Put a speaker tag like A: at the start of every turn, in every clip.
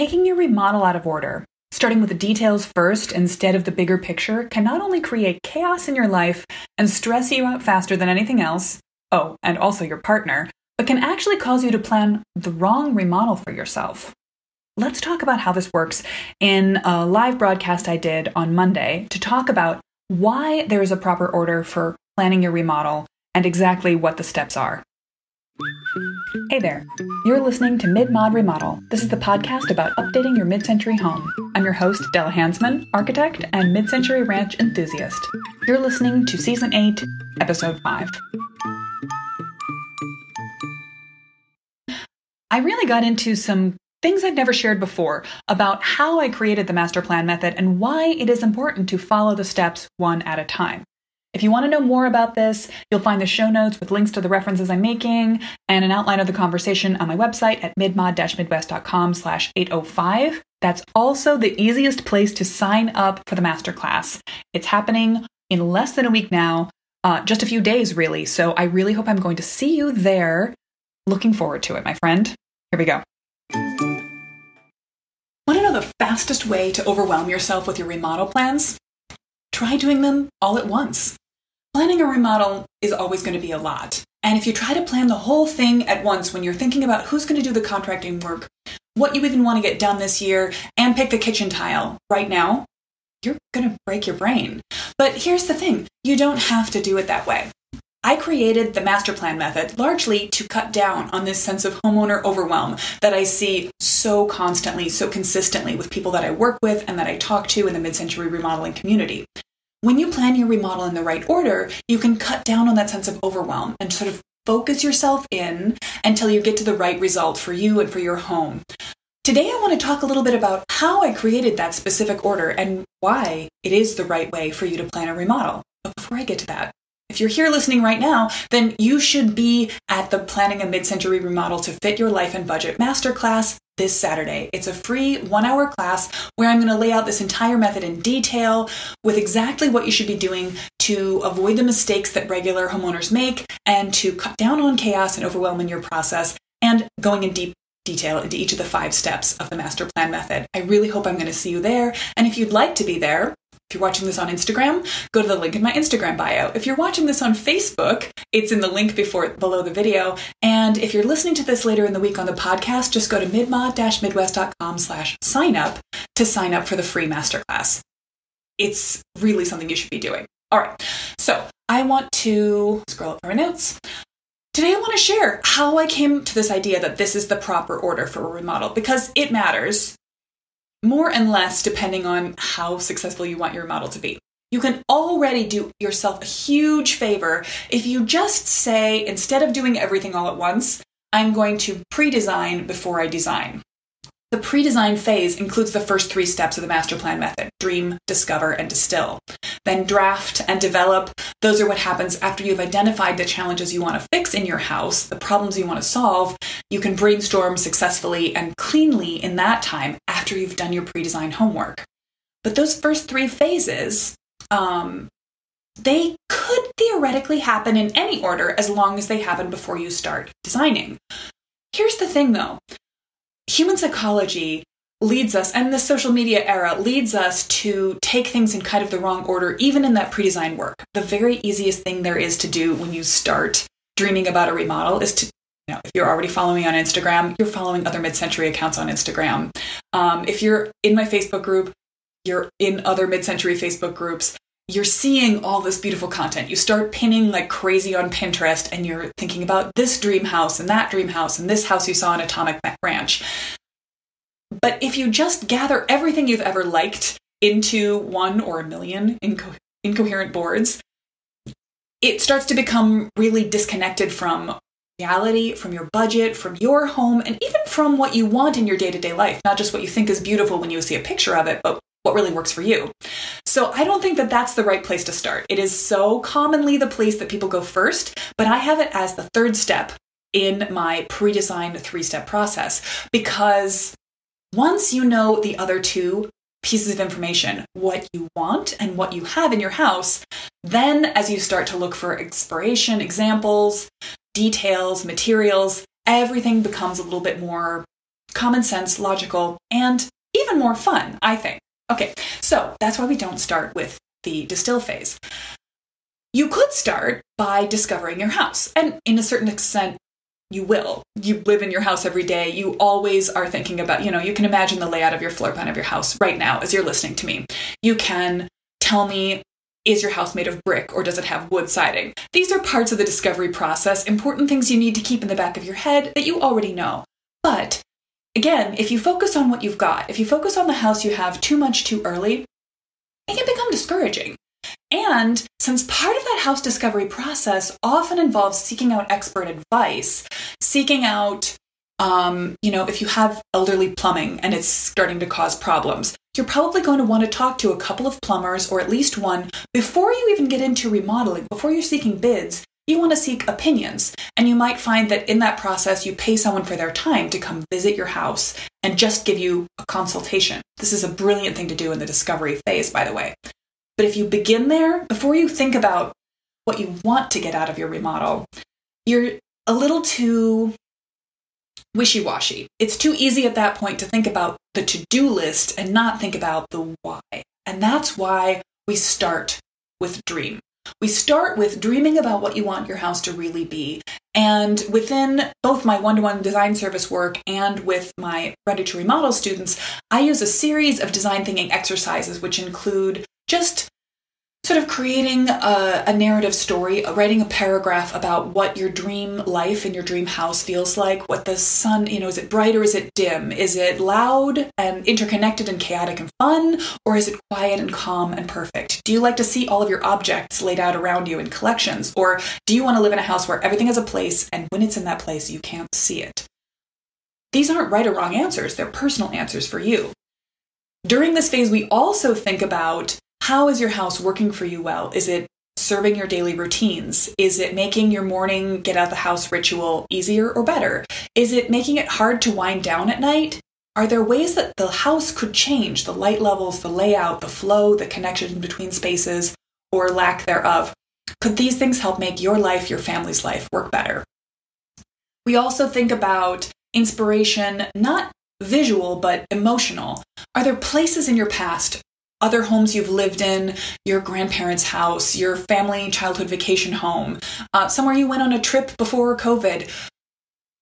A: taking your remodel out of order, starting with the details first instead of the bigger picture, can not only create chaos in your life and stress you out faster than anything else, oh, and also your partner, but can actually cause you to plan the wrong remodel for yourself. Let's talk about how this works in a live broadcast I did on Monday to talk about why there is a proper order for planning your remodel and exactly what the steps are. Hey there, you're listening to Mid Mod Remodel. This is the podcast about updating your mid century home. I'm your host, Della Hansman, architect and mid century ranch enthusiast. You're listening to Season 8, Episode 5. I really got into some things I've never shared before about how I created the master plan method and why it is important to follow the steps one at a time. If you want to know more about this, you'll find the show notes with links to the references I'm making and an outline of the conversation on my website at midmod-midwest.com slash 805. That's also the easiest place to sign up for the masterclass. It's happening in less than a week now, uh, just a few days really. So I really hope I'm going to see you there. Looking forward to it, my friend. Here we go. Want to know the fastest way to overwhelm yourself with your remodel plans? Try doing them all at once. Planning a remodel is always going to be a lot. And if you try to plan the whole thing at once when you're thinking about who's going to do the contracting work, what you even want to get done this year, and pick the kitchen tile right now, you're going to break your brain. But here's the thing you don't have to do it that way. I created the master plan method largely to cut down on this sense of homeowner overwhelm that I see so constantly, so consistently with people that I work with and that I talk to in the mid century remodeling community. When you plan your remodel in the right order, you can cut down on that sense of overwhelm and sort of focus yourself in until you get to the right result for you and for your home. Today, I want to talk a little bit about how I created that specific order and why it is the right way for you to plan a remodel. But before I get to that, if you're here listening right now, then you should be at the Planning a Mid-Century Remodel to Fit Your Life and Budget Masterclass this Saturday. It's a free one hour class where I'm going to lay out this entire method in detail with exactly what you should be doing to avoid the mistakes that regular homeowners make and to cut down on chaos and overwhelm in your process and going in deep detail into each of the five steps of the master plan method. I really hope I'm going to see you there. And if you'd like to be there, if you're watching this on Instagram, go to the link in my Instagram bio. If you're watching this on Facebook, it's in the link before below the video. And if you're listening to this later in the week on the podcast, just go to midmod-midwest.com slash sign up to sign up for the free masterclass. It's really something you should be doing. All right. So I want to scroll up my notes. Today, I want to share how I came to this idea that this is the proper order for a remodel because it matters more and less depending on how successful you want your model to be. You can already do yourself a huge favor if you just say, instead of doing everything all at once, I'm going to pre design before I design. The pre design phase includes the first three steps of the master plan method dream, discover, and distill. Then draft and develop. Those are what happens after you've identified the challenges you want to fix in your house, the problems you want to solve. You can brainstorm successfully and cleanly in that time after you've done your pre design homework. But those first three phases, um, they could theoretically happen in any order as long as they happen before you start designing. Here's the thing though human psychology leads us, and the social media era leads us to take things in kind of the wrong order, even in that pre design work. The very easiest thing there is to do when you start dreaming about a remodel is to know, if you're already following me on Instagram, you're following other mid-century accounts on Instagram. Um, if you're in my Facebook group, you're in other mid-century Facebook groups. You're seeing all this beautiful content. You start pinning like crazy on Pinterest, and you're thinking about this dream house and that dream house and this house you saw in Atomic Ranch. But if you just gather everything you've ever liked into one or a million inco- incoherent boards, it starts to become really disconnected from reality, from your budget, from your home, and even from what you want in your day to day life. Not just what you think is beautiful when you see a picture of it, but what really works for you. So I don't think that that's the right place to start. It is so commonly the place that people go first, but I have it as the third step in my pre designed three step process because once you know the other two pieces of information, what you want and what you have in your house, then as you start to look for inspiration, examples, details, materials, everything becomes a little bit more common sense, logical, and even more fun, I think. Okay, so that's why we don't start with the distill phase. You could start by discovering your house. And in a certain extent, you will. You live in your house every day. You always are thinking about, you know, you can imagine the layout of your floor plan of your house right now as you're listening to me. You can tell me, is your house made of brick or does it have wood siding? These are parts of the discovery process, important things you need to keep in the back of your head that you already know. But again, if you focus on what you've got, if you focus on the house you have too much too early, it can become discouraging. And since part of that house discovery process often involves seeking out expert advice, seeking out, um, you know, if you have elderly plumbing and it's starting to cause problems, you're probably going to want to talk to a couple of plumbers or at least one before you even get into remodeling, before you're seeking bids. You want to seek opinions, and you might find that in that process, you pay someone for their time to come visit your house and just give you a consultation. This is a brilliant thing to do in the discovery phase, by the way. But if you begin there, before you think about what you want to get out of your remodel, you're a little too wishy washy. It's too easy at that point to think about the to do list and not think about the why. And that's why we start with dream. We start with dreaming about what you want your house to really be. And within both my one to one design service work and with my Ready to Remodel students, I use a series of design thinking exercises, which include just sort of creating a, a, narrative story, uh, writing a paragraph about what your dream life and your dream house feels like, what the sun, you know, is it bright or is it dim? Is it loud and interconnected and chaotic and fun, or is it quiet and calm and perfect? Do you like to see all of your objects laid out around you in collections, or do you want to live in a house where everything has a place and when it's in that place, you can't see it? These aren't right or wrong answers, they're personal answers for you. During this phase, we also think about how is your house working for you well? Is it serving your daily routines? Is it making your morning get out the house ritual easier or better? Is it making it hard to wind down at night? Are there ways that the house could change the light levels, the layout, the flow, the connection between spaces, or lack thereof? Could these things help make your life, your family's life work better? We also think about inspiration, not visual, but emotional. Are there places in your past other homes you've lived in, your grandparents' house, your family childhood vacation home, uh, somewhere you went on a trip before COVID.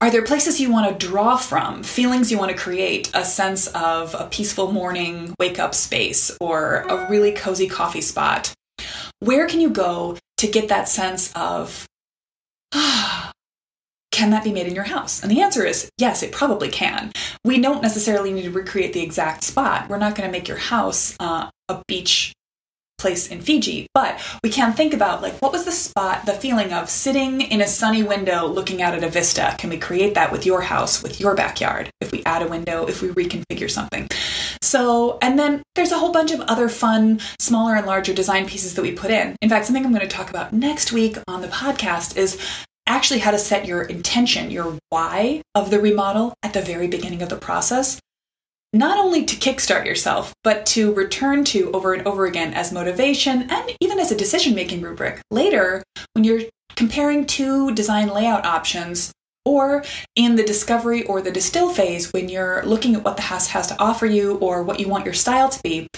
A: Are there places you want to draw from, feelings you want to create, a sense of a peaceful morning wake up space or a really cozy coffee spot? Where can you go to get that sense of, ah, can that be made in your house? And the answer is yes, it probably can. We don't necessarily need to recreate the exact spot. We're not going to make your house uh, a beach place in Fiji, but we can think about like what was the spot, the feeling of sitting in a sunny window looking out at a vista? Can we create that with your house, with your backyard? If we add a window, if we reconfigure something. So, and then there's a whole bunch of other fun, smaller and larger design pieces that we put in. In fact, something I'm going to talk about next week on the podcast is actually how to set your intention, your why of the remodel at the very beginning of the process. Not only to kickstart yourself, but to return to over and over again as motivation and even as a decision making rubric later when you're comparing two design layout options or in the discovery or the distill phase when you're looking at what the house has to offer you or what you want your style to be.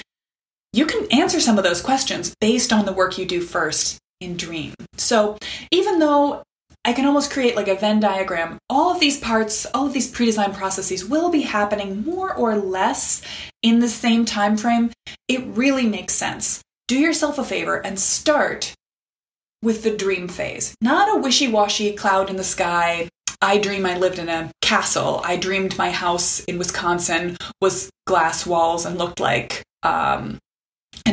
A: You can answer some of those questions based on the work you do first in Dream. So, even though I can almost create like a Venn diagram. All of these parts, all of these pre-design processes will be happening more or less in the same time frame. It really makes sense. Do yourself a favor and start with the dream phase. Not a wishy-washy cloud in the sky. I dream I lived in a castle. I dreamed my house in Wisconsin was glass walls and looked like um,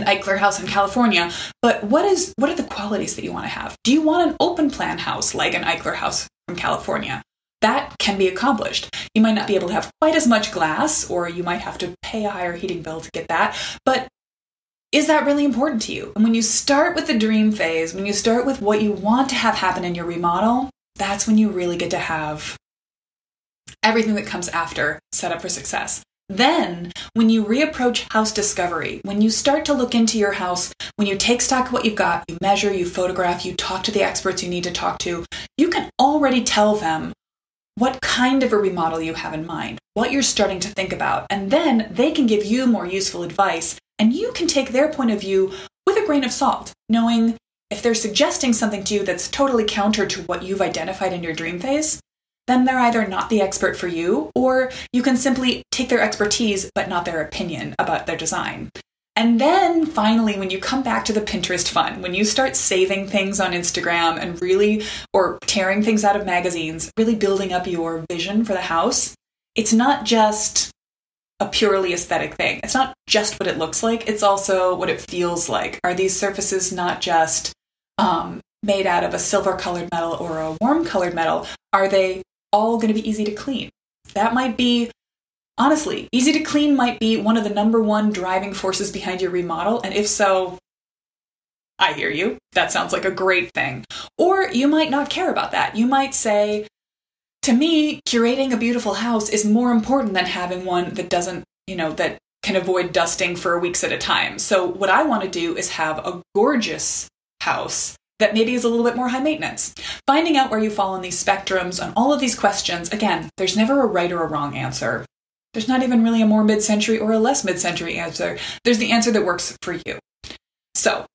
A: Eichler house in California. But what is what are the qualities that you want to have? Do you want an open plan house like an Eichler house from California? That can be accomplished. You might not be able to have quite as much glass, or you might have to pay a higher heating bill to get that. But is that really important to you? And when you start with the dream phase, when you start with what you want to have happen in your remodel, that's when you really get to have everything that comes after set up for success. Then, when you reapproach house discovery, when you start to look into your house, when you take stock of what you've got, you measure, you photograph, you talk to the experts you need to talk to, you can already tell them what kind of a remodel you have in mind, what you're starting to think about, and then they can give you more useful advice and you can take their point of view with a grain of salt, knowing if they're suggesting something to you that's totally counter to what you've identified in your dream phase, then they're either not the expert for you, or you can simply take their expertise but not their opinion about their design. And then finally, when you come back to the Pinterest fun, when you start saving things on Instagram and really, or tearing things out of magazines, really building up your vision for the house, it's not just a purely aesthetic thing. It's not just what it looks like, it's also what it feels like. Are these surfaces not just um, made out of a silver colored metal or a warm colored metal? Are they all going to be easy to clean? That might be, honestly, easy to clean might be one of the number one driving forces behind your remodel. And if so, I hear you. That sounds like a great thing. Or you might not care about that. You might say, to me, curating a beautiful house is more important than having one that doesn't, you know, that can avoid dusting for weeks at a time. So, what I want to do is have a gorgeous house that maybe is a little bit more high maintenance. Finding out where you fall on these spectrums on all of these questions, again, there's never a right or a wrong answer. There's not even really a more mid century or a less mid century answer. There's the answer that works for you. So,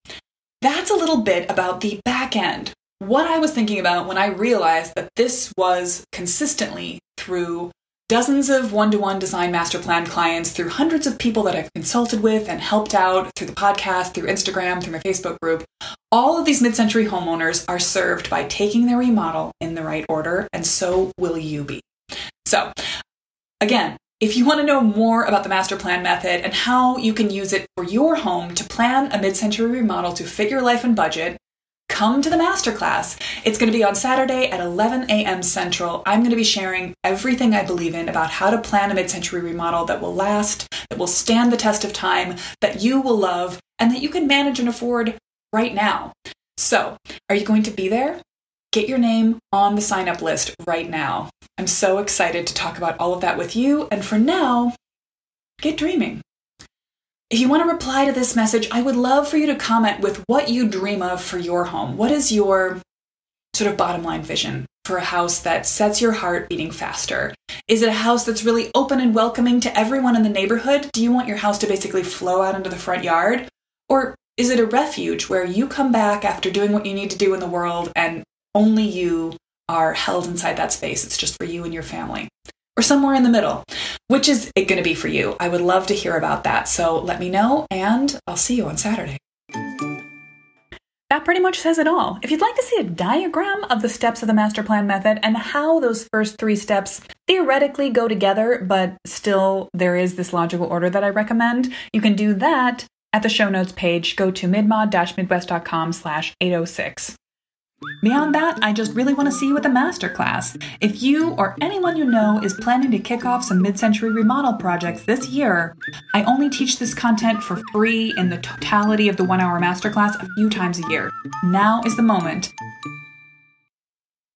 A: that's a little bit about the back end what I was thinking about when I realized that this was consistently through dozens of one to one design master plan clients, through hundreds of people that I've consulted with and helped out through the podcast, through Instagram, through my Facebook group. All of these mid century homeowners are served by taking their remodel in the right order, and so will you be. So, again, if you want to know more about the master plan method and how you can use it for your home to plan a mid century remodel to fit your life and budget, come to the masterclass. It's going to be on Saturday at 11 a.m. Central. I'm going to be sharing everything I believe in about how to plan a mid century remodel that will last, that will stand the test of time, that you will love, and that you can manage and afford right now. So, are you going to be there? Get your name on the sign up list right now. I'm so excited to talk about all of that with you. And for now, get dreaming. If you want to reply to this message, I would love for you to comment with what you dream of for your home. What is your sort of bottom line vision for a house that sets your heart beating faster? Is it a house that's really open and welcoming to everyone in the neighborhood? Do you want your house to basically flow out into the front yard? Or is it a refuge where you come back after doing what you need to do in the world and only you are held inside that space? It's just for you and your family or somewhere in the middle. Which is it going to be for you? I would love to hear about that. So let me know, and I'll see you on Saturday. That pretty much says it all. If you'd like to see a diagram of the steps of the master plan method and how those first three steps theoretically go together, but still there is this logical order that I recommend, you can do that at the show notes page. Go to midmod-midwest.com slash 806. Beyond that, I just really want to see you at the masterclass. If you or anyone you know is planning to kick off some mid century remodel projects this year, I only teach this content for free in the totality of the one hour masterclass a few times a year. Now is the moment.